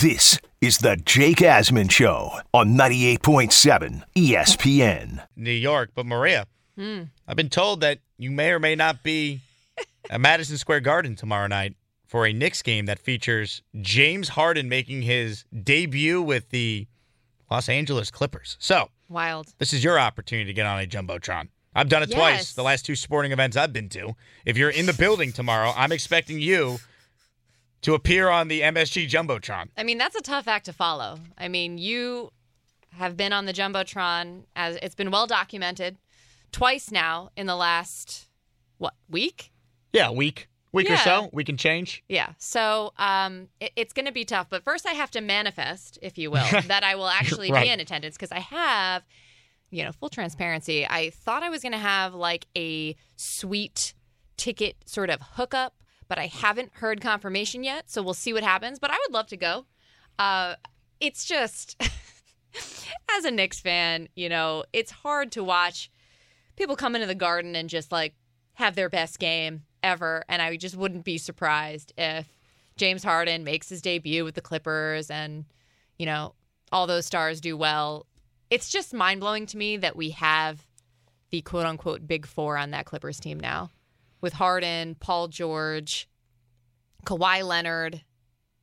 This is the Jake Asman Show on 98.7 ESPN. New York. But Maria, hmm. I've been told that you may or may not be at Madison Square Garden tomorrow night for a Knicks game that features James Harden making his debut with the Los Angeles Clippers. So Wild. this is your opportunity to get on a jumbotron. I've done it twice. The last two sporting events I've been to. If you're in the building tomorrow, I'm expecting you to appear on the MSG jumbotron. I mean, that's a tough act to follow. I mean, you have been on the Jumbotron as it's been well documented twice now in the last what, week? Yeah, week, week or so. We can change. Yeah. So um, it, it's going to be tough. But first, I have to manifest, if you will, that I will actually Right. be in attendance because I have, you know, full transparency. I thought I was going to have like a sweet ticket sort of hookup, but I haven't heard confirmation yet. So we'll see what happens. But I would love to go. Uh, it's just, as a Knicks fan, you know, it's hard to watch people come into the garden and just like have their best game ever. And I just wouldn't be surprised if James Harden makes his debut with the Clippers and, you know, all those stars do well. It's just mind blowing to me that we have the quote unquote big four on that Clippers team now with Harden, Paul George, Kawhi Leonard,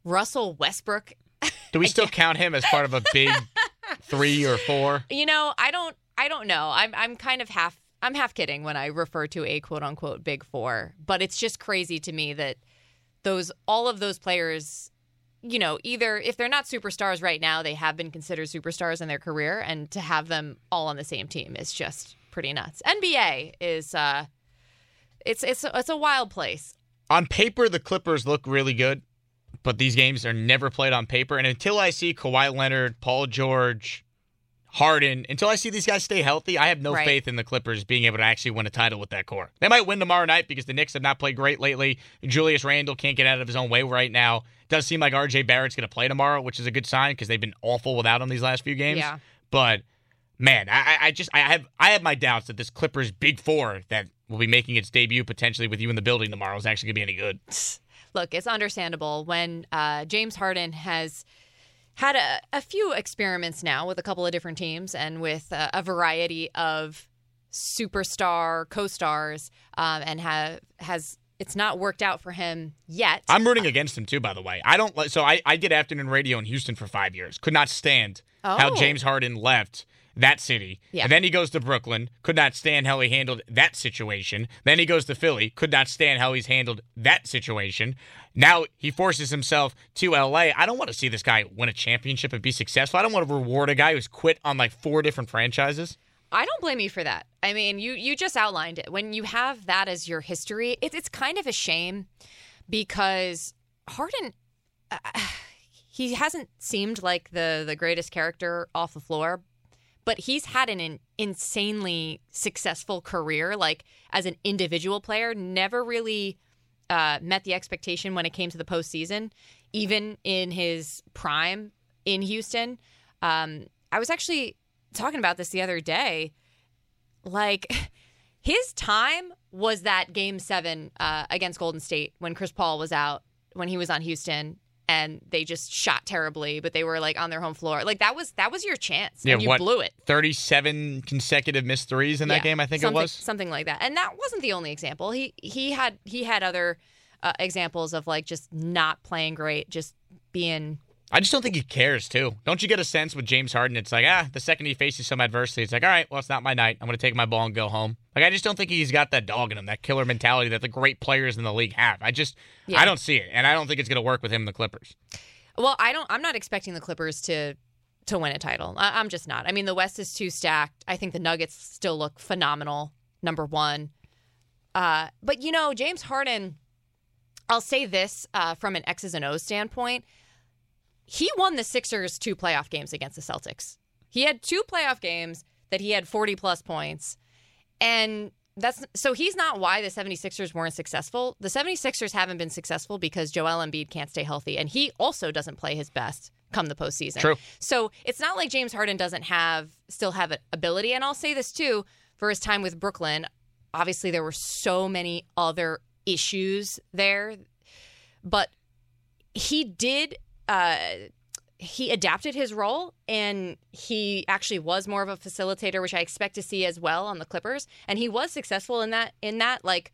Russell Westbrook. Do we still count him as part of a big three or four? You know, I don't I don't know. I'm I'm kind of half I'm half kidding when I refer to a quote unquote big four, but it's just crazy to me that those all of those players, you know, either if they're not superstars right now, they have been considered superstars in their career, and to have them all on the same team is just pretty nuts. NBA is uh it's it's it's a wild place. On paper, the Clippers look really good, but these games are never played on paper. And until I see Kawhi Leonard, Paul George, Harden, until I see these guys stay healthy, I have no Right. faith in the Clippers being able to actually win a title with that core. They might win tomorrow night because the Knicks have not played great lately. Julius Randle can't get out of his own way right now. It Does seem like RJ Barrett's going to play tomorrow, which is a good sign because they've been awful without him these last few games. Yeah. But man, I, I- I just I have I have my doubts that this Clippers big four that will be making its debut potentially with you in the building tomorrow is actually going to be any good. look, it's understandable when uh, James Harden has had a, a few experiments now with a couple of different teams and with uh, a variety of superstar co-stars, um, and have has it's not worked out for him yet. I'm rooting against him too, by the way. I don't like so I, I did afternoon radio in Houston for five years. Could not stand how Oh. James Harden left that city. Yeah. And then he goes to Brooklyn. Could not stand how he handled that situation. Then he goes to Philly. Could not stand how he's handled that situation. Now he forces himself to LA. I don't want to see this guy win a championship and be successful. I don't want to reward a guy who's quit on like four different franchises. I don't blame you for that. I mean, you you just outlined it. When you have that as your history, it, it's kind of a shame because Harden, uh, he hasn't seemed like the the greatest character off the floor, but he's had an, in insanely successful career. Like as an individual player, never really uh, met the expectation when it came to the postseason, even in his prime in Houston. Um, I was actually talking about this the other day. Like his time was that game seven uh, against Golden State when Chris Paul was out, when he was on Houston. And they just shot terribly, but they were like on their home floor. Like that was that was your chance, and you what, blew it. 37 consecutive missed threes in that Yeah, game, I think it was. something like that. And that wasn't the only example. He he had he had other uh, examples of like just not playing great, just being I just don't think he cares too. Don't you get a sense with James Harden? It's like ah, the second he faces some adversity, it's like all right, well, it's not my night. I'm going to take my ball and go home. Like I just don't think he's got that dog in him, that killer mentality that the great players in the league have. I just Yeah. I don't see it, and I don't think it's going to work with him and the Clippers. Well, I don't. I'm not expecting the Clippers to to win a title. I, I'm just not. I mean, the West is too stacked. I think the Nuggets still look phenomenal. Number one, uh, but you know, James Harden. I'll say this uh, from an X's and O's standpoint. He won the Sixers two playoff games against the Celtics. He had two playoff games that he had 40 plus points. And that's so he's not why the 76ers weren't successful. The 76ers haven't been successful because Joel Embiid can't stay healthy and he also doesn't play his best come the postseason. True. So it's not like James Harden doesn't have still have an ability. And I'll say this too, for his time with Brooklyn, obviously there were so many other issues there. But he did uh he adapted his role and he actually was more of a facilitator, which I expect to see as well on the Clippers. And he was successful in that in that like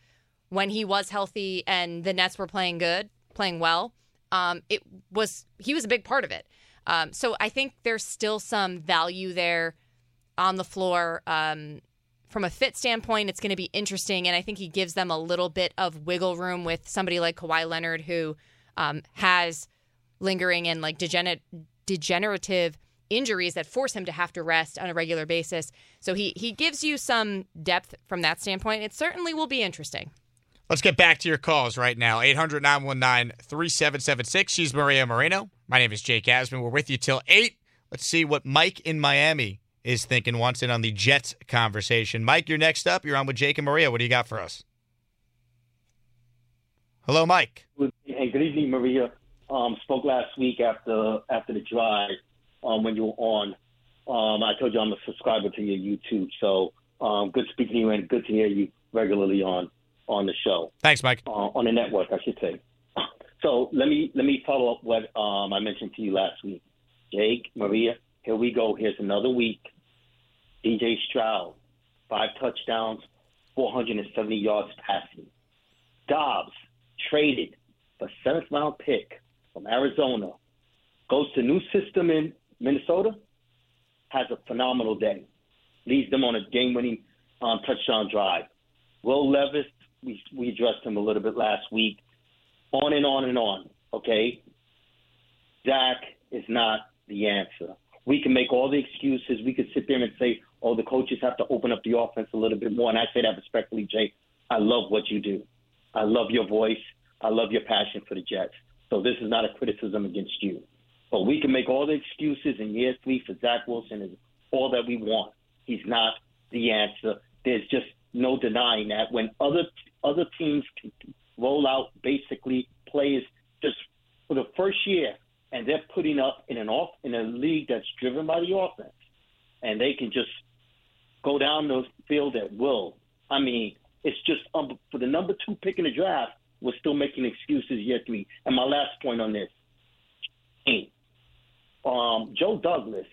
when he was healthy and the Nets were playing good, playing well. Um, it was he was a big part of it. Um, so I think there's still some value there on the floor. Um, from a fit standpoint, it's going to be interesting, and I think he gives them a little bit of wiggle room with somebody like Kawhi Leonard, who um, has lingering and like degener- degenerative injuries that force him to have to rest on a regular basis. So he he gives you some depth from that standpoint. It certainly will be interesting. Let's get back to your calls right now. 800 919 3776. She's Maria Moreno. My name is Jake Asman. We're with you till 8. Let's see what Mike in Miami is thinking, wants in on the Jets conversation. Mike, you're next up. You're on with Jake and Maria. What do you got for us? Hello, Mike. Hey, good evening, Maria. Um, spoke last week after after the drive um, when you were on. Um, I told you I'm a subscriber to your YouTube, so um, good speaking to you and good to hear you regularly on on the show. Thanks, Mike. Uh, on the network, I should say. So let me let me follow up what um, I mentioned to you last week. Jake, Maria, here we go. Here's another week. CJ Stroud, five touchdowns, 470 yards passing. Dobbs traded for seventh round pick from Arizona, goes to new system in Minnesota, has a phenomenal day, leads them on a game winning um, touchdown drive. Will Levis, we, we addressed him a little bit last week. On and on and on. Okay, Zach is not the answer. We can make all the excuses. We could sit there and say, "Oh, the coaches have to open up the offense a little bit more." And I say that respectfully, Jay. I love what you do. I love your voice. I love your passion for the Jets. So this is not a criticism against you. But we can make all the excuses in year three for Zach Wilson is all that we want. He's not the answer. There's just no denying that when other other teams can roll out basically players just for the first year and they're putting up in an off in a league that's driven by the offense and they can just go down the field at will. I mean, it's just um, for the number two pick in the draft we're still making excuses year three. And my last point on this, um, Joe Douglas,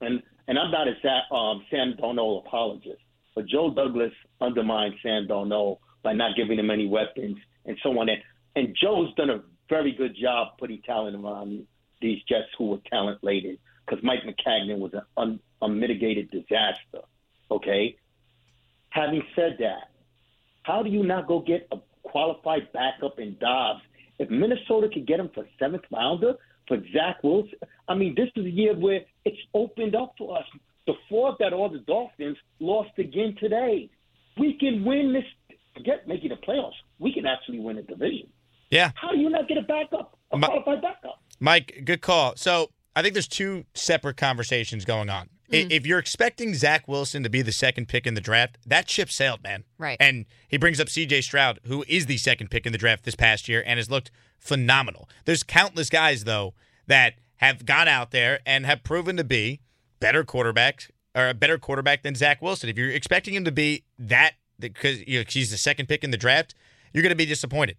and and I'm not a um, Sam Darnold apologist, but Joe Douglas undermined Sam Darnold by not giving him any weapons and so on. And, and Joe's done a very good job putting talent around these Jets who were talent laden because Mike Maccagnan was an un, unmitigated disaster. Okay. Having said that, how do you not go get a qualified backup in Dobbs. If Minnesota could get him for seventh rounder for Zach Wilson, I mean, this is a year where it's opened up for us. The fourth that all the Dolphins lost again today. We can win this. Forget making the playoffs. We can actually win a division. Yeah. How do you not get a backup, a qualified backup? Mike, good call. So I think there's two separate conversations going on. Mm. If you're expecting Zach Wilson to be the second pick in the draft, that ship sailed, man. Right. And he brings up CJ Stroud, who is the second pick in the draft this past year and has looked phenomenal. There's countless guys, though, that have gone out there and have proven to be better quarterbacks or a better quarterback than Zach Wilson. If you're expecting him to be that because you know, he's the second pick in the draft, you're going to be disappointed.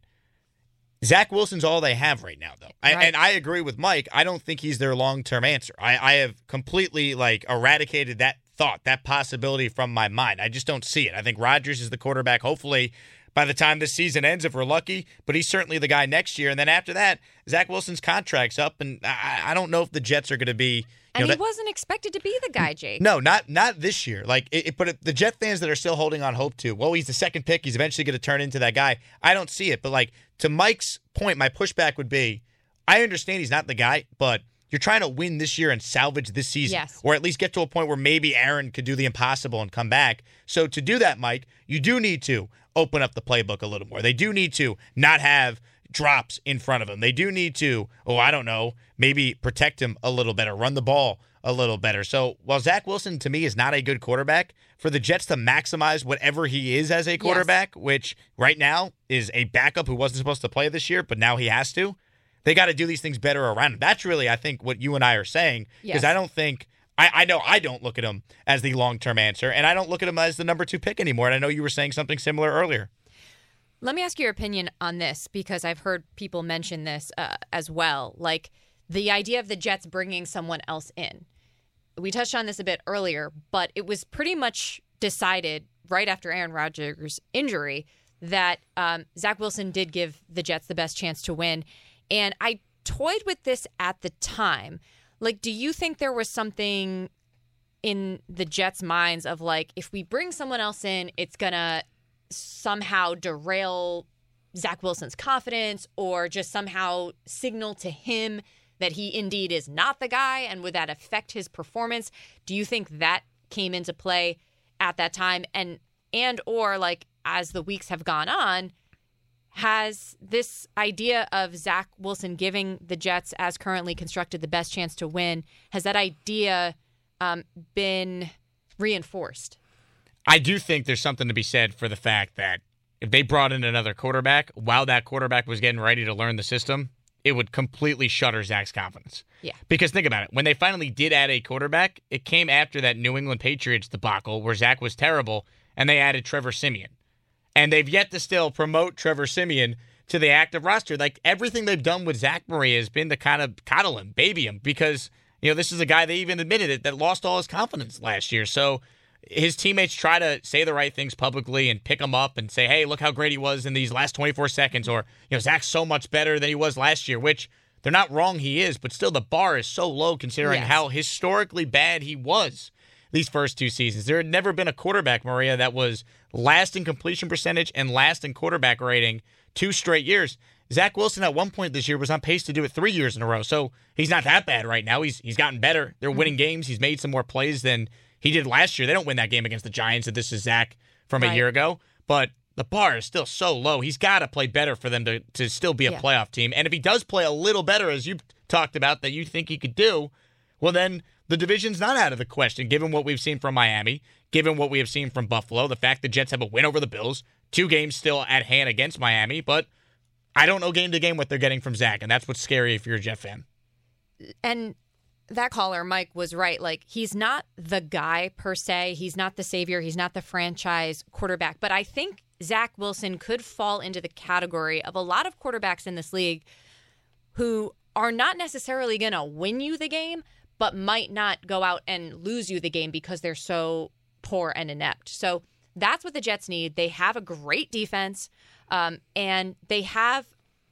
Zach Wilson's all they have right now, though, right. I, and I agree with Mike. I don't think he's their long term answer. I, I have completely like eradicated that thought, that possibility from my mind. I just don't see it. I think Rodgers is the quarterback. Hopefully, by the time this season ends, if we're lucky, but he's certainly the guy next year. And then after that, Zach Wilson's contract's up, and I, I don't know if the Jets are going to be and know, he that, wasn't expected to be the guy, Jake. No, not not this year. Like, it, it, but the Jet fans that are still holding on hope to, well, he's the second pick. He's eventually going to turn into that guy. I don't see it. But like to Mike's point, my pushback would be, I understand he's not the guy, but you're trying to win this year and salvage this season, yes. or at least get to a point where maybe Aaron could do the impossible and come back. So to do that, Mike, you do need to open up the playbook a little more. They do need to not have drops in front of him. They do need to, oh, I don't know, maybe protect him a little better, run the ball a little better. So while Zach Wilson to me is not a good quarterback, for the Jets to maximize whatever he is as a quarterback, yes. which right now is a backup who wasn't supposed to play this year, but now he has to, they got to do these things better around him. That's really, I think, what you and I are saying. Because yes. I don't think. I, I know I don't look at him as the long term answer, and I don't look at him as the number two pick anymore. And I know you were saying something similar earlier. Let me ask your opinion on this because I've heard people mention this uh, as well. Like, the idea of the Jets bringing someone else in. We touched on this a bit earlier, but it was pretty much decided right after Aaron Rodgers' injury that um, Zach Wilson did give the Jets the best chance to win. And I toyed with this at the time. Like, do you think there was something in the Jets' minds of like, if we bring someone else in, it's going to somehow derail Zach Wilson's confidence or just somehow signal to him that he indeed is not the guy? And would that affect his performance? Do you think that came into play at that time? And, and, or like, as the weeks have gone on, has this idea of Zach Wilson giving the Jets, as currently constructed, the best chance to win, has that idea um, been reinforced? I do think there's something to be said for the fact that if they brought in another quarterback while that quarterback was getting ready to learn the system, it would completely shutter Zach's confidence. Yeah. Because think about it. When they finally did add a quarterback, it came after that New England Patriots debacle where Zach was terrible and they added Trevor Siemian. And they've yet to still promote Trevor Siemian to the active roster. Like everything they've done with Zach Murray has been to kind of coddle him, baby him, because, you know, this is a guy they even admitted it that lost all his confidence last year. So his teammates try to say the right things publicly and pick him up and say, hey, look how great he was in these last 24 seconds. Or, you know, Zach's so much better than he was last year, which they're not wrong, he is, but still the bar is so low considering Yes. how historically bad he was these first two seasons. There had never been a quarterback, Maria, that was last in completion percentage and last in quarterback rating two straight years. Zach Wilson at one point this year was on pace to do it three years in a row. So he's not that bad right now. He's he's gotten better. They're mm-hmm. winning games. He's made some more plays than he did last year. They don't win that game against the Giants if this is Zach from a year ago. But the bar is still so low. He's got to play better for them to, to still be a Yeah. playoff team. And if he does play a little better, as you talked about, that you think he could do, well, then the division's not out of the question, given what we've seen from Miami, given what we have seen from Buffalo, the fact the Jets have a win over the Bills, two games still at hand against Miami, but I don't know game to game what they're getting from Zach, and that's what's scary if you're a Jet fan. and that caller mike was right. Like he's not the guy per se. He's not the savior. He's not the franchise quarterback. But i think zach wilson could fall into the category of a lot of quarterbacks in this league who are not necessarily going to win you the game but might not go out and lose you the game because they're so poor and inept. So that's what the jets need. They have a great defense um, and they have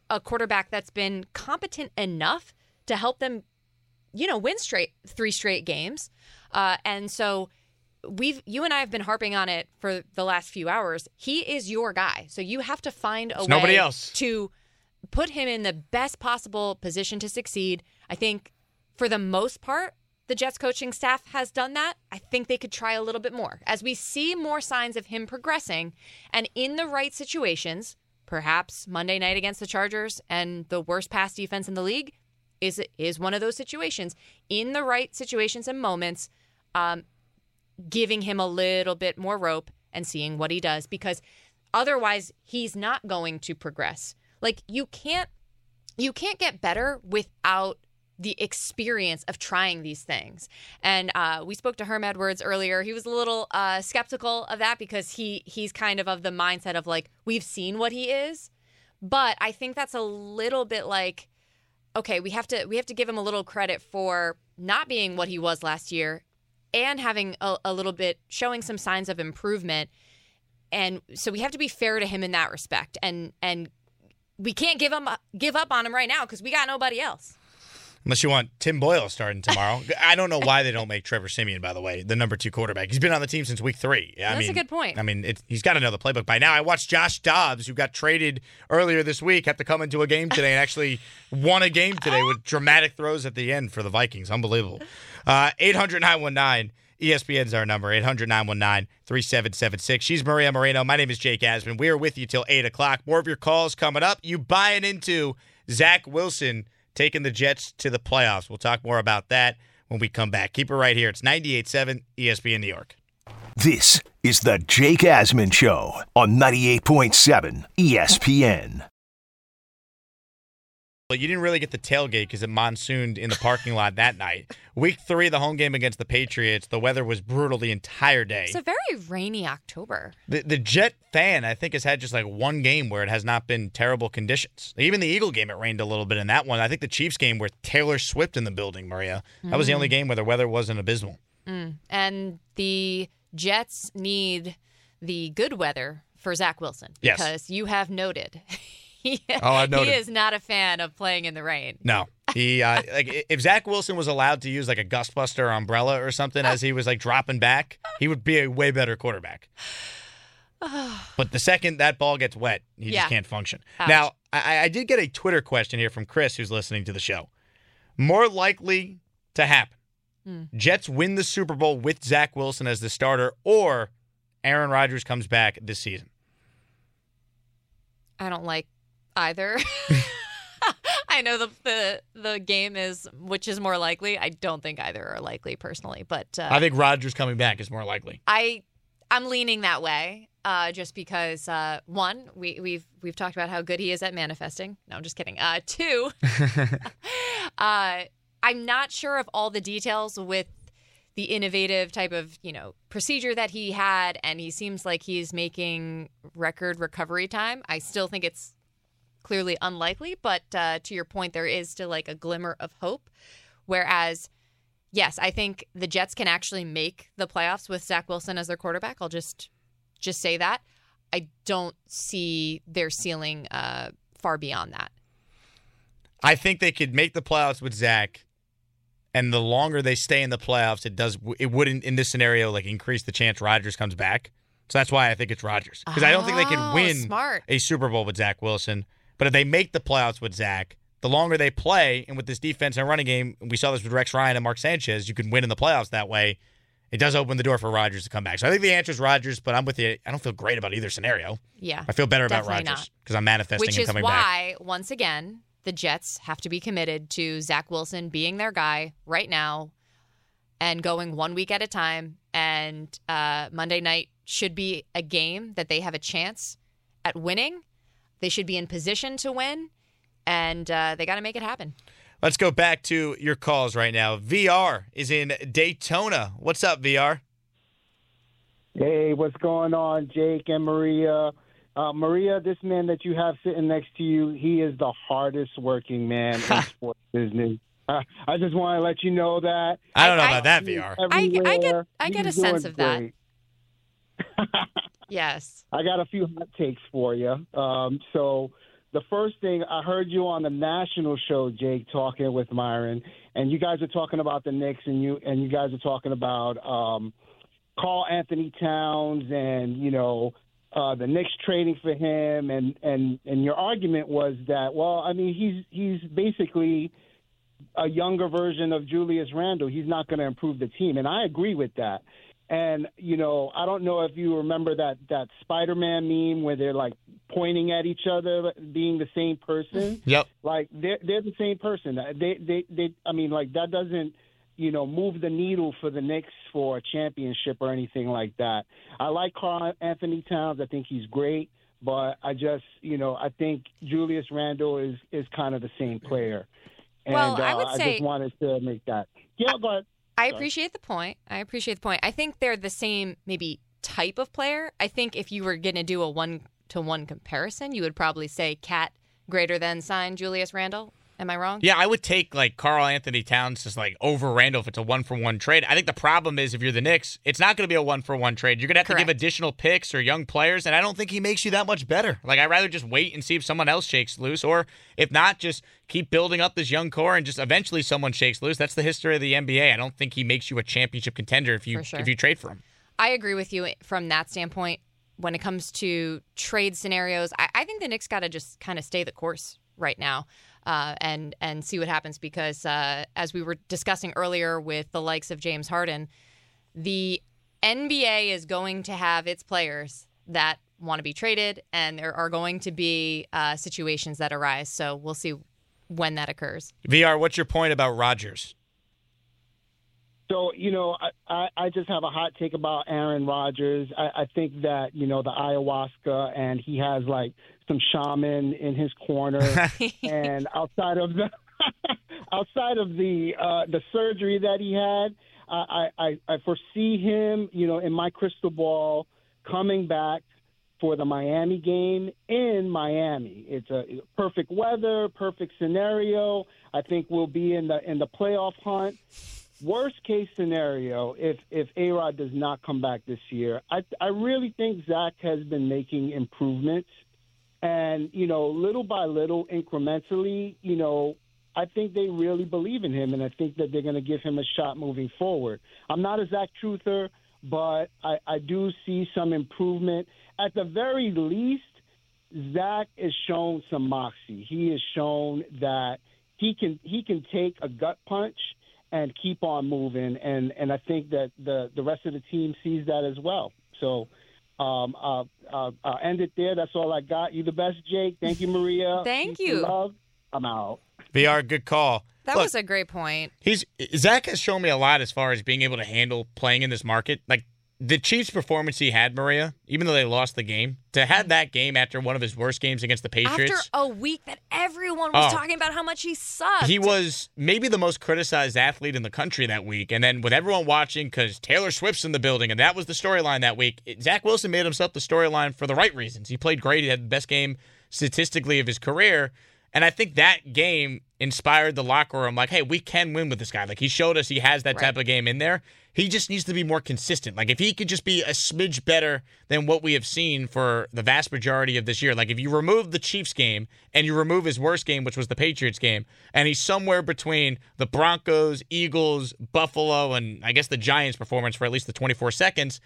a quarterback that's been competent enough to help them you know, win straight three straight games. Uh, and so we've you and I have been harping on it for the last few hours. He is your guy. So you have to find a way nobody else. to put him in the best possible position to succeed. I think for the most part, the Jets coaching staff has done that. I think they could try a little bit more. As we see more signs of him progressing and in the right situations, perhaps Monday night against the Chargers and the worst pass defense in the league is is one of those situations. In the right situations and moments, um, giving him a little bit more rope and seeing what he does because otherwise he's not going to progress. Like you can't you can't get better without the experience of trying these things. And uh, we spoke to Herm Edwards earlier. He was a little uh, skeptical of that because he he's kind of of the mindset of like we've seen what he is, but I think that's a little bit like okay, we have to we have to give him a little credit for not being what he was last year and having a, a little bit showing some signs of improvement. And so we have to be fair to him in that respect. And and we can't give him give up on him right now because we got nobody else. Unless you want Tim Boyle starting tomorrow. I don't know why they don't make Trevor Siemian, by the way, the number two quarterback. He's been on the team since week three. I That's a good point. I mean, it, he's got another playbook by now. I watched Josh Dobbs, who got traded earlier this week, have to come into a game today and actually won a game today with dramatic throws at the end for the Vikings. Unbelievable. Uh, 800 919 ESPN's our number, 800 919 3776. She's Maria Moreno. My name is Jake Asman. We are with you till 8 o'clock. More of your calls coming up. You buying into Zach Wilson taking the Jets to the playoffs. We'll talk more about that when we come back. Keep it right here. It's 98.7 ESPN New York. This is the Jake Asman Show on 98.7 ESPN. But you didn't really get the tailgate because it monsooned in the parking lot that night. Week three, the home game against the Patriots, the weather was brutal the entire day. It's a very rainy October. The, the Jet fan, I think, has had just like one game where it has not been terrible conditions. Even the Eagle game, it rained a little bit in that one. I think the Chiefs game where Taylor Swift in the building, Maria, that was the only mm. game where the weather wasn't abysmal. Mm. And the Jets need the good weather for Zach Wilson Yes. because you have noted. He, Oh, I've noted. He is not a fan of playing in the rain. No, he uh, like if Zach Wilson was allowed to use like a gustbuster umbrella or something as he was like dropping back, he would be a way better quarterback. but the second that ball gets wet, he Yeah. just can't function. Ouch. Now, I, I did get a Twitter question here from Chris, who's listening to the show. More likely to happen: Hmm. Jets win the Super Bowl with Zach Wilson as the starter, or Aaron Rodgers comes back this season. I don't like either. I know the, the the game is which is more likely. I don't think either are likely personally, but uh, I think Rodgers coming back is more likely. I I'm leaning that way. Uh, just because uh, one, we, we've we've talked about how good he is at manifesting. No, I'm just kidding. Uh, two, uh, I'm not sure of all the details with the innovative type of you know procedure that he had, and he seems like he's making record recovery time. I still think it's clearly unlikely, but uh, to your point, there is still like a glimmer of hope. Whereas yes, I think the Jets can actually make the playoffs with Zach Wilson as their quarterback. I'll just just say that. I don't see their ceiling uh, far beyond that. I think they could make the playoffs with Zach, and the longer they stay in the playoffs, it does. It wouldn't in this scenario like increase the chance Rodgers comes back. So that's why I think it's Rodgers because I don't think they Oh, can win smart. a Super Bowl with Zach Wilson. But if they make the playoffs with Zach, the longer they play, and with this defense and running game, we saw this with Rex Ryan and Mark Sanchez, you can win in the playoffs that way. It does open the door for Rodgers to come back. So I think the answer is Rodgers, but I'm with you. I don't feel great about either scenario. Yeah. I feel better about Rodgers because I'm manifesting Which him is coming back. why, once again, the Jets have to be committed to Zach Wilson being their guy right now and going one week at a time. And uh, Monday night should be a game that they have a chance at winning. They should be in position to win, and uh, they got to make it happen. Let's go back to your calls right now. VR is in Daytona. What's up, VR? Hey, what's going on, Jake and Maria? Uh, Maria, this man that you have sitting next to you, he is the hardest working man in sports business. Uh, I just want to let you know that. I don't know I- about that, VR. I- I get- I get a sense doing of that. Yes. I got a few hot takes for you. Um, so, the first thing I heard you on the national show, Jake, talking with Myron, and you guys are talking about the Knicks, and you and you guys are talking about um, Karl-Anthony Towns, and you know uh, the Knicks trading for him, and and and your argument was that well, I mean he's he's basically a younger version of Julius Randle. He's not going to improve the team, and I agree with that. And you know, I don't know if you remember that that Spider-Man meme where they're like pointing at each other, being the same person. Yep. like they're they're the same person. They they they. I mean, like that doesn't you know move the needle for the Knicks for a championship or anything like that. I like Karl-Anthony Towns. I think he's great, but I just you know I think Julius Randle is is kind of the same player. And Well, I uh, would I just wanted to make that. Yeah, but I appreciate the point. I appreciate the point. I think they're the same, maybe type of player. I think if you were going to do a one to one comparison, you would probably say KAT greater than sign Julius Randle. Am I wrong? Yeah, I would take like Karl-Anthony Towns just like over Randle if it's a one for one trade. I think the problem is if you're the Knicks, it's not going to be a one for one trade. You're going to have to give additional picks or young players, and I don't think he makes you that much better. Like I'd rather just wait and see if someone else shakes loose, or if not, just keep building up this young core and just eventually someone shakes loose. That's the history of the NBA. I don't think he makes you a championship contender if you sure. if you trade for him. I agree with you from that standpoint. When it comes to trade scenarios, I, I think the Knicks got to just kind of stay the course right now uh, and and see what happens because uh, as we were discussing earlier with the likes of James Harden, the NBA is going to have its players that want to be traded, and there are going to be uh, situations that arise. So we'll see when that occurs. VR, what's your point about Rodgers? So, you know, I, I, I just have a hot take about Aaron Rodgers. I, I think that, you know, the ayahuasca and he has like some shaman in his corner. and outside of the outside of the uh, the surgery that he had, I, I, I foresee him, you know, in my crystal ball coming back for the Miami game in Miami. It's a perfect weather, perfect scenario. I think we'll be in the in the playoff hunt. Worst case scenario, if if A Rod does not come back this year, I I really think Zach has been making improvements, and you know, little by little, incrementally, you know, I think they really believe in him, and I think that they're going to give him a shot moving forward. I'm not a Zach truther, but I, I do see some improvement. At the very least, Zach has shown some moxie. He has shown that he can he can take a gut punch and keep on moving, and and I think that the the rest of the team sees that as well. So. Um, uh, uh, I'll end it there. That's all I got. You the best, Jake. Thank you, Maria. Thank Peace you. Love. I'm out. VR, good call. That Look, was a great point. He's Zach has shown me a lot as far as being able to handle playing in this market. Like the Chiefs' performance he had, Maria, even though they lost the game, to have mm-hmm. that game after one of his worst games against the Patriots. After a week that everyone was Oh. talking about how much he sucked. He was maybe the most criticized athlete in the country that week. And then with everyone watching, because Taylor Swift's in the building, and that was the storyline that week, Zach Wilson made himself the storyline for the right reasons. He played great. He had the best game statistically of his career. And I think that game inspired the locker room like, hey, we can win with this guy. Like he showed us he has that Right. type of game in there. He just needs to be more consistent. Like if he could just be a smidge better than what we have seen for the vast majority of this year. Like if you remove the Chiefs game and you remove his worst game, which was the Patriots game, and he's somewhere between the Broncos, Eagles, Buffalo, and I guess the Giants performance for at least the 24 seconds,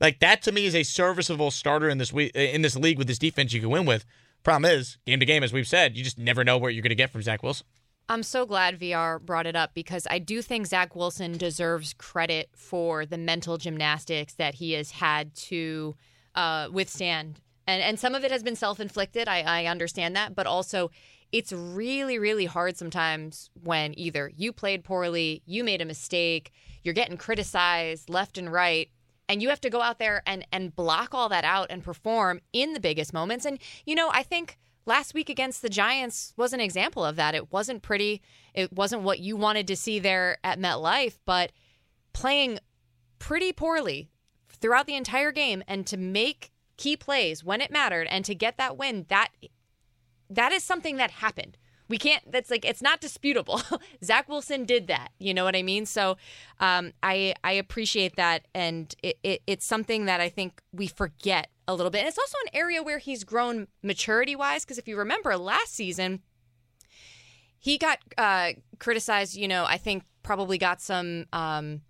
like that to me is a serviceable starter in this week in this league with this defense you can win with. Problem is, game to game, as we've said, you just never know what you're going to get from Zach Wilson. I'm so glad VR brought it up because I do think Zach Wilson deserves credit for the mental gymnastics that he has had to uh, withstand. And, and some of it has been self inflicted. I, I understand that. But also, it's really, really hard sometimes when either you played poorly, you made a mistake, you're getting criticized left and right, and you have to go out there and, and block all that out and perform in the biggest moments. And, you know, I think last week against the Giants was an example of that. It wasn't pretty. It wasn't what you wanted to see there at MetLife, but playing pretty poorly throughout the entire game and to make key plays when it mattered and to get that win, that that is something that happened. We can't. That's like it's not disputable. Zach Wilson did that. You know what I mean? So, um, I I appreciate that, and it, it, it's something that I think we forget a little bit. And it's also an area where he's grown maturity wise. Because if you remember last season, he got uh, criticized. You know, I think probably got some. Um,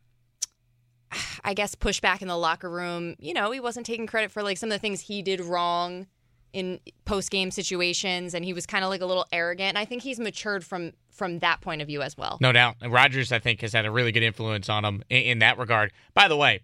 I guess pushback in the locker room. You know, he wasn't taking credit for like some of the things he did wrong in post game situations, and he was kind of like a little arrogant. And I think he's matured from from that point of view as well. No doubt. And Rodgers, I think, has had a really good influence on him in, in that regard. By the way,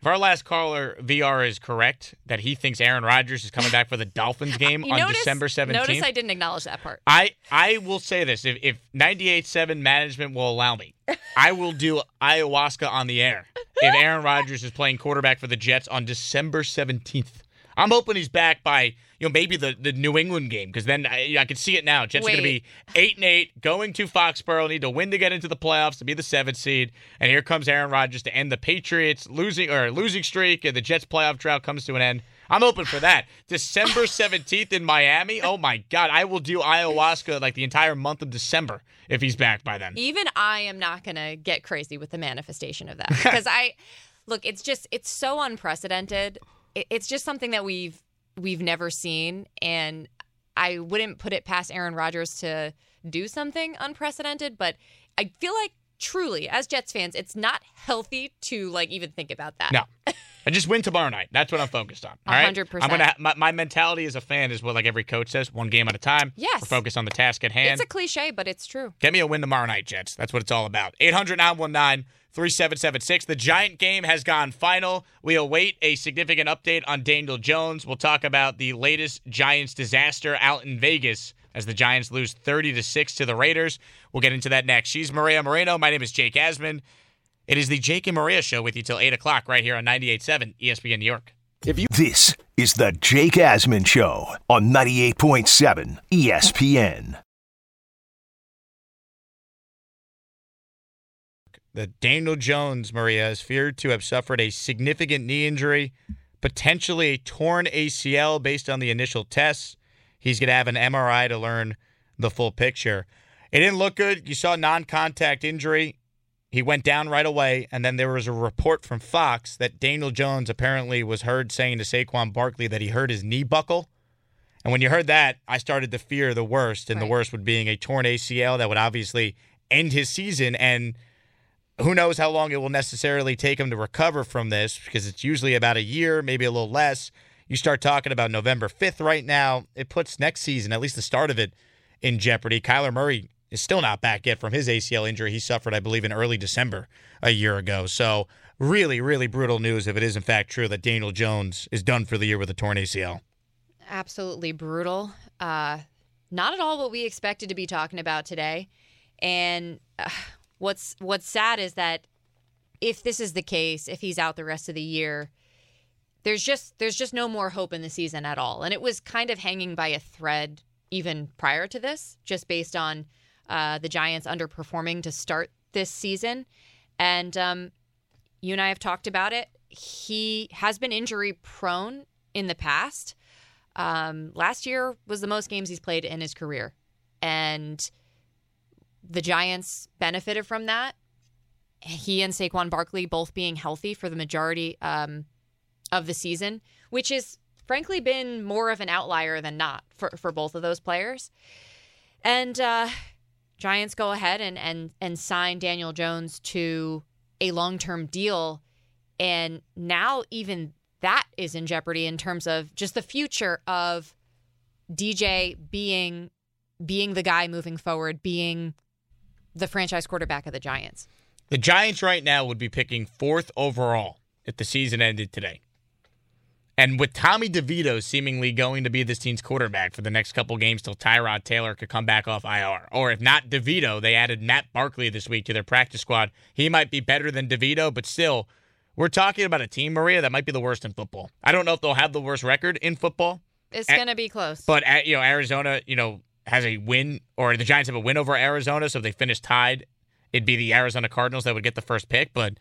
if our last caller VR is correct that he thinks Aaron Rodgers is coming back for the Dolphins game on notice, December 17th. Notice I didn't acknowledge that part. I I will say this: if if 98.7 management will allow me, I will do ayahuasca on the air if Aaron Rodgers is playing quarterback for the Jets on December 17th. I'm hoping he's back by you know maybe the, the New England game because then I, I can see it now. Jets are going to be eight and eight, going to Foxborough, need to win to get into the playoffs to be the seventh seed, and here comes Aaron Rodgers to end the Patriots losing or losing streak, and the Jets playoff drought comes to an end. I'm open for that. December 17th in Miami. Oh my God, I will do ayahuasca like the entire month of December if he's back by then. Even I am not going to get crazy with the manifestation of that because I look. It's just it's so unprecedented. It- It's just something that we've we've never seen, and I wouldn't put it past Aaron Rodgers to do something unprecedented. But I feel like truly, as Jets fans, it's not healthy to like even think about that. No. I just win tomorrow night. That's what I'm focused on. All hundred percent. I'm gonna. My, my mentality as a fan is what like every coach says: one game at a time. Yes. We're focused on the task at hand. It's a cliche, but it's true. Get me a win tomorrow night, Jets. That's what it's all about. 800 919 3776. The Giant game has gone final. We await a significant update on Daniel Jones. We'll talk about the latest Giants disaster out in Vegas as the Giants lose 30 to 6 to the Raiders. We'll get into that next. She's Maria Moreno. My name is Jake Asman. It is the Jake and Maria show with you till 8 o'clock right here on 98.7 ESPN New York. If you- This is the Jake Asman Show on 98.7 ESPN. The Daniel Jones, Maria, is feared to have suffered a significant knee injury, potentially a torn ACL based on the initial tests. He's going to have an MRI to learn the full picture. It didn't look good. You saw non contact injury. He went down right away, and then there was a report from Fox that Daniel Jones apparently was heard saying to Saquon Barkley that he hurt his knee buckle. And when you heard that, I started to fear the worst, and the worst would being a torn ACL that would obviously end his season. And who knows how long it will necessarily take him to recover from this because it's usually about a year, maybe a little less. You start talking about November 5th right now, it puts next season, at least the start of it, in jeopardy. Kyler Murray is still not back yet from his ACL injury he suffered, I believe, in early December a year ago. So, really, really brutal news if it is in fact true that Daniel Jones is done for the year with a torn ACL. absolutely brutal. Uh, not at all what we expected to be talking about today. And uh, what's what's sad is that if this is the case, if he's out the rest of the year, there's just there's just no more hope in the season at all. And it was kind of hanging by a thread even prior to this, just based on uh, the Giants underperforming to start this season. And um, you and I have talked about it. He has been injury prone in the past. Um, last year was the most games he's played in his career. And the Giants benefited from that. He and Saquon Barkley both being healthy for the majority um, of the season, which has frankly been more of an outlier than not for, for both of those players. And uh, Giants go ahead and, and, and sign Daniel Jones to a long term deal. And now, even that is in jeopardy in terms of just the future of DJ being being the guy moving forward, being the franchise quarterback of the Giants. The Giants right now would be picking fourth overall if the season ended today. And with Tommy DeVito seemingly going to be this team's quarterback for the next couple games till Tyrod Taylor could come back off IR. Or if not DeVito, they added Matt Barkley this week to their practice squad. He might be better than DeVito, but still, we're talking about a team, Maria, that might be the worst in football. I don't know if they'll have the worst record in football, It's going to be close. but at, you know, Arizona, you know, has a win, or the Giants have a win over Arizona. So if they finish tied, it'd be the Arizona Cardinals that would get the first pick. But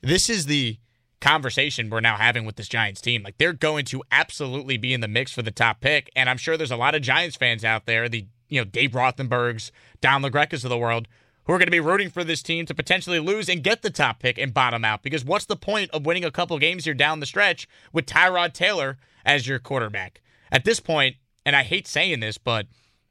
this is the conversation we're now having with this Giants team. Like they're going to absolutely be in the mix for the top pick, and I'm sure there's a lot of Giants fans out there, the you know Dave Rothenbergs, Don LaGreca's of the world, who are going to be rooting for this team to potentially lose and get the top pick and bottom out. Because what's the point of winning a couple games here down the stretch with Tyrod Taylor as your quarterback? At this point, and I hate saying this, but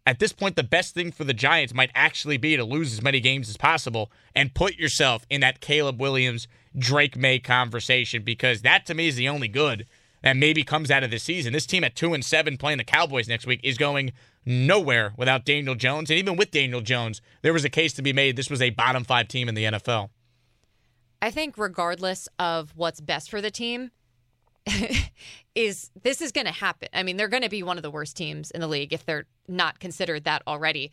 at this point, the best thing for the Giants might actually be to lose as many games as possible and put yourself in that Caleb Williams, Drake Maye conversation because that to me is the only good that maybe comes out of this season. This team at two and seven playing the Cowboys next week is going nowhere without Daniel Jones. And even with Daniel Jones, there was a case to be made. This was a bottom five team in the NFL. I think regardless of what's best for the team, is this is going to happen. I mean, they're going to be one of the worst teams in the league if they're not considered that already.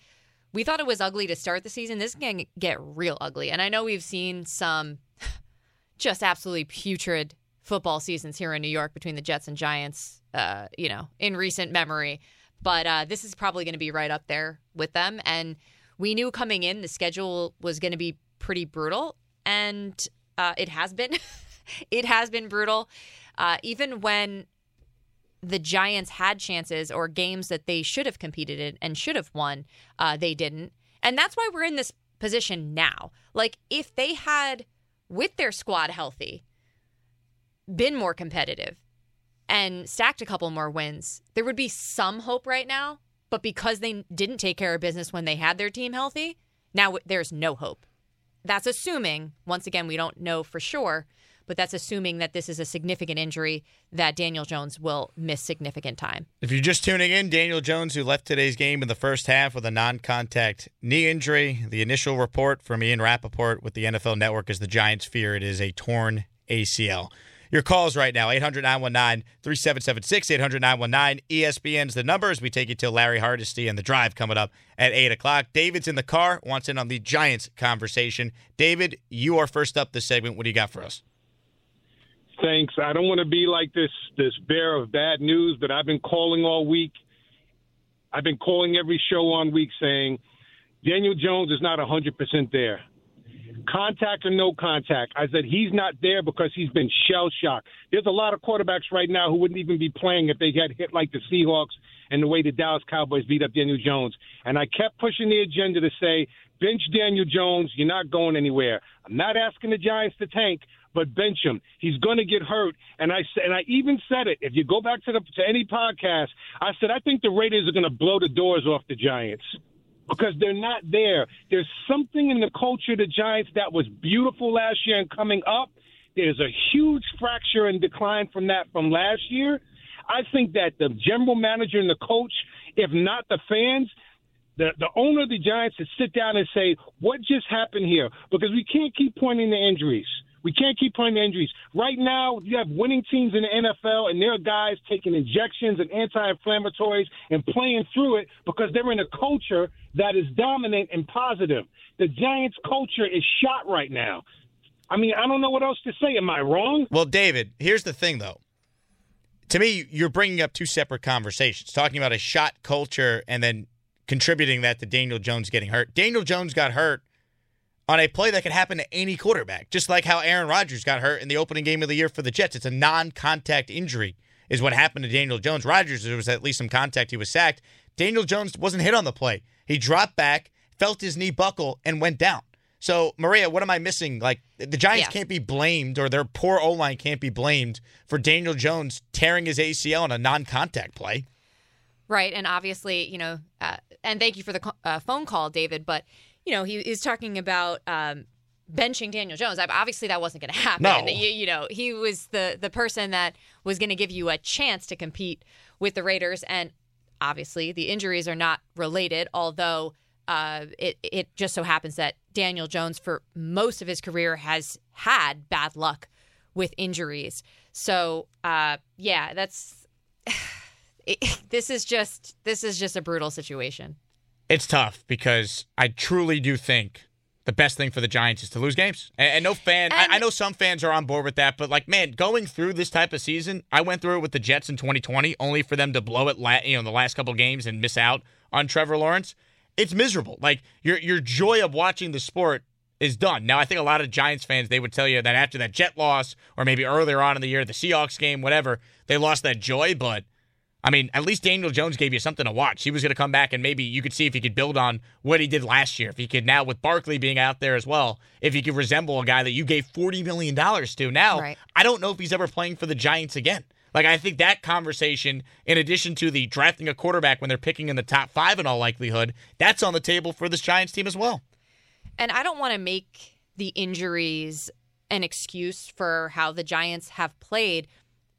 We thought it was ugly to start the season. This can get real ugly. And I know we've seen some just absolutely putrid football seasons here in New York between the Jets and Giants, uh, you know, in recent memory. But uh, this is probably going to be right up there with them. And we knew coming in the schedule was going to be pretty brutal, and uh, it has been. it has been brutal. Uh, even when the Giants had chances or games that they should have competed in and should have won, uh, they didn't. And that's why we're in this position now. Like, if they had, with their squad healthy, been more competitive and stacked a couple more wins, there would be some hope right now. But because they didn't take care of business when they had their team healthy, now there's no hope. That's assuming, once again, we don't know for sure, but that's assuming that this is a significant injury that Daniel Jones will miss significant time. If you're just tuning in, Daniel Jones, who left today's game in the first half with a non contact knee injury. The initial report from Ian Rapoport with the NFL Network is the Giants fear it is a torn ACL. your calls right now 800 919 3776, 800 919 ESPN's the number as we take you to Larry Hardesty and the drive coming up at 8 o'clock. David's in the car, wants in on the Giants conversation. David, you are first up this segment. What do you got for us? Thanks. I don't want to be like this this bear of bad news, but I've been calling all week. I've been calling every show on week saying Daniel Jones is not 100% there. Contact or no contact. I said he's not there because he's been shell shocked. There's a lot of quarterbacks right now who wouldn't even be playing if they had hit like the Seahawks and the way the Dallas Cowboys beat up Daniel Jones. And I kept pushing the agenda to say, bench Daniel Jones. You're not going anywhere. I'm not asking the Giants to tank, but bench him. He's going to get hurt. And I and I even said it. If you go back to the to any podcast, I said I think the Raiders are going to blow the doors off the Giants because they're not there. There's something in the culture of the Giants that was beautiful last year and coming up. There's a huge fracture and decline from that from last year. I think that the general manager and the coach, if not the fans, the, the owner of the Giants to sit down and say, what just happened here? Because we can't keep pointing to injuries. We can't keep playing injuries. Right now, you have winning teams in the NFL, and there are guys taking injections and anti-inflammatories and playing through it because they're in a culture that is dominant and positive. The Giants' culture is shot right now. I mean, I don't know what else to say. Am I wrong? Well, David, here's the thing, though. To me, you're bringing up two separate conversations, talking about a shot culture and then contributing that to Daniel Jones getting hurt. Daniel Jones got hurt on a play that could happen to any quarterback, just like how Aaron Rodgers got hurt in the opening game of the year for the Jets. It's a non contact injury, is what happened to Daniel Jones. Rodgers, there was at least some contact. He was sacked. Daniel Jones wasn't hit on the play. He dropped back, felt his knee buckle, and went down. So, Maria, what am I missing? Like, the Giants Yeah. can't be blamed, or their poor O line can't be blamed for Daniel Jones tearing his ACL on a non contact play. Right, and obviously, you know, uh, and thank you for the uh, phone call, David. But you know, he is talking about um, benching Daniel Jones. Obviously, that wasn't going to happen. No. You, you know, he was the the person that was going to give you a chance to compete with the Raiders, and obviously, the injuries are not related. Although uh, it it just so happens that Daniel Jones, for most of his career, has had bad luck with injuries. So, uh, yeah, that's it, this is just this is just a brutal situation. It's tough because I truly do think the best thing for the Giants is to lose games. And, and no fan, I, And- I know some fans are on board with that, but like, man, going through this type of season, I went through it with the Jets in 2020, only for them to blow it, la- you know, in the last couple games and miss out on Trevor Lawrence. It's miserable. Like your your joy of watching the sport is done. Now, I think a lot of Giants fans they would tell you that after that Jet loss, or maybe earlier on in the year, the Seahawks game, whatever, they lost that joy, but. I mean, at least Daniel Jones gave you something to watch. He was going to come back and maybe you could see if he could build on what he did last year. If he could now, with Barkley being out there as well, if he could resemble a guy that you gave $40 million to. Now, Right. I don't know if he's ever playing for the Giants again. Like, I think that conversation, in addition to the drafting a quarterback when they're picking in the top five in all likelihood, that's on the table for this Giants team as well. And I don't want to make the injuries an excuse for how the Giants have played,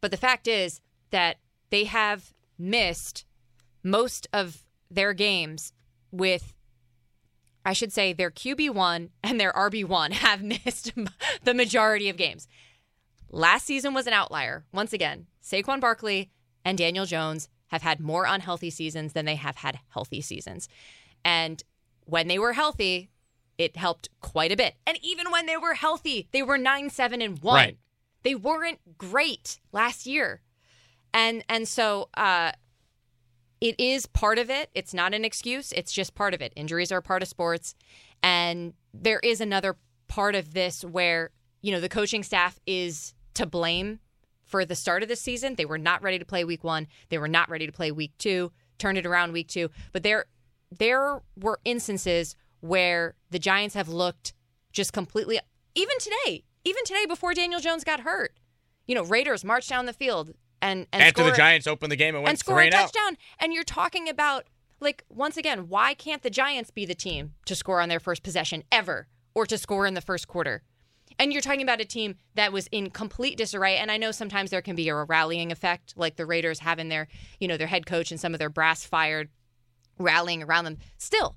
but the fact is that they have missed most of their games with I should say their QB1 and their RB1 have missed the majority of games. Last season was an outlier. Once again, Saquon Barkley and Daniel Jones have had more unhealthy seasons than they have had healthy seasons. And when they were healthy, it helped quite a bit. And even when they were healthy, they were 9 7 and 1. Right. They weren't great last year. And and so uh it is part of it. It's not an excuse. It's just part of it. Injuries are part of sports. And there is another part of this where, you know, the coaching staff is to blame for the start of the season. They were not ready to play week one. They were not ready to play week two, turned it around week two. But there there were instances where the Giants have looked just completely even today, even today before Daniel Jones got hurt. You know, Raiders marched down the field and, and After the Giants opened the game and went and score a and out. touchdown. And you're talking about like once again, why can't the Giants be the team to score on their first possession ever or to score in the first quarter? And you're talking about a team that was in complete disarray. And I know sometimes there can be a rallying effect, like the Raiders having their, you know, their head coach and some of their brass fired rallying around them. Still,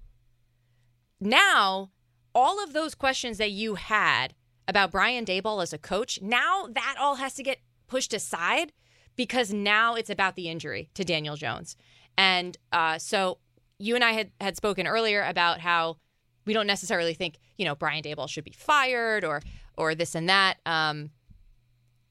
now all of those questions that you had about Brian Daboll as a coach, now that all has to get pushed aside because now it's about the injury to Daniel Jones. And uh, so you and I had, had spoken earlier about how we don't necessarily think, you know, Brian Daboll should be fired or or this and that. Um,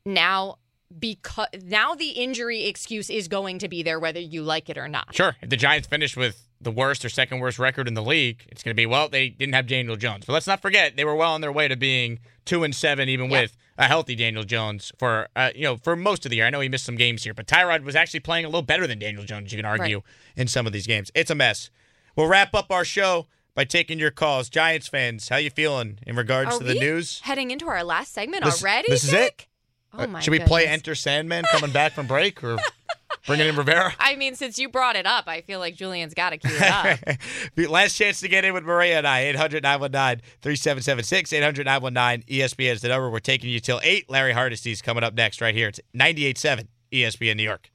now because now the injury excuse is going to be there whether you like it or not. Sure. If the Giants finish with the worst or second worst record in the league, it's going to be well, they didn't have Daniel Jones. But let's not forget they were well on their way to being 2 and 7 even Yep. with a healthy Daniel Jones for uh, you know, for most of the year. I know he missed some games here, but Tyrod was actually playing a little better than Daniel Jones, you can argue, Right. in some of these games. It's a mess. We'll wrap up our show by taking your calls. Giants fans, how you feeling in regards Are to the news? heading into our last segment This- already? this is it? Oh Uh, my Should we play. Enter Sandman coming back from break or bringing in Rivera? I mean, since you brought it up, I feel like Julian's got to cue it up. Last chance to get in with Maria and I. 800 919 3776. 800 919 ESPN is the number. We're taking you till 8. Larry Hardesty's coming up next right here. It's 98.7 ESPN New York.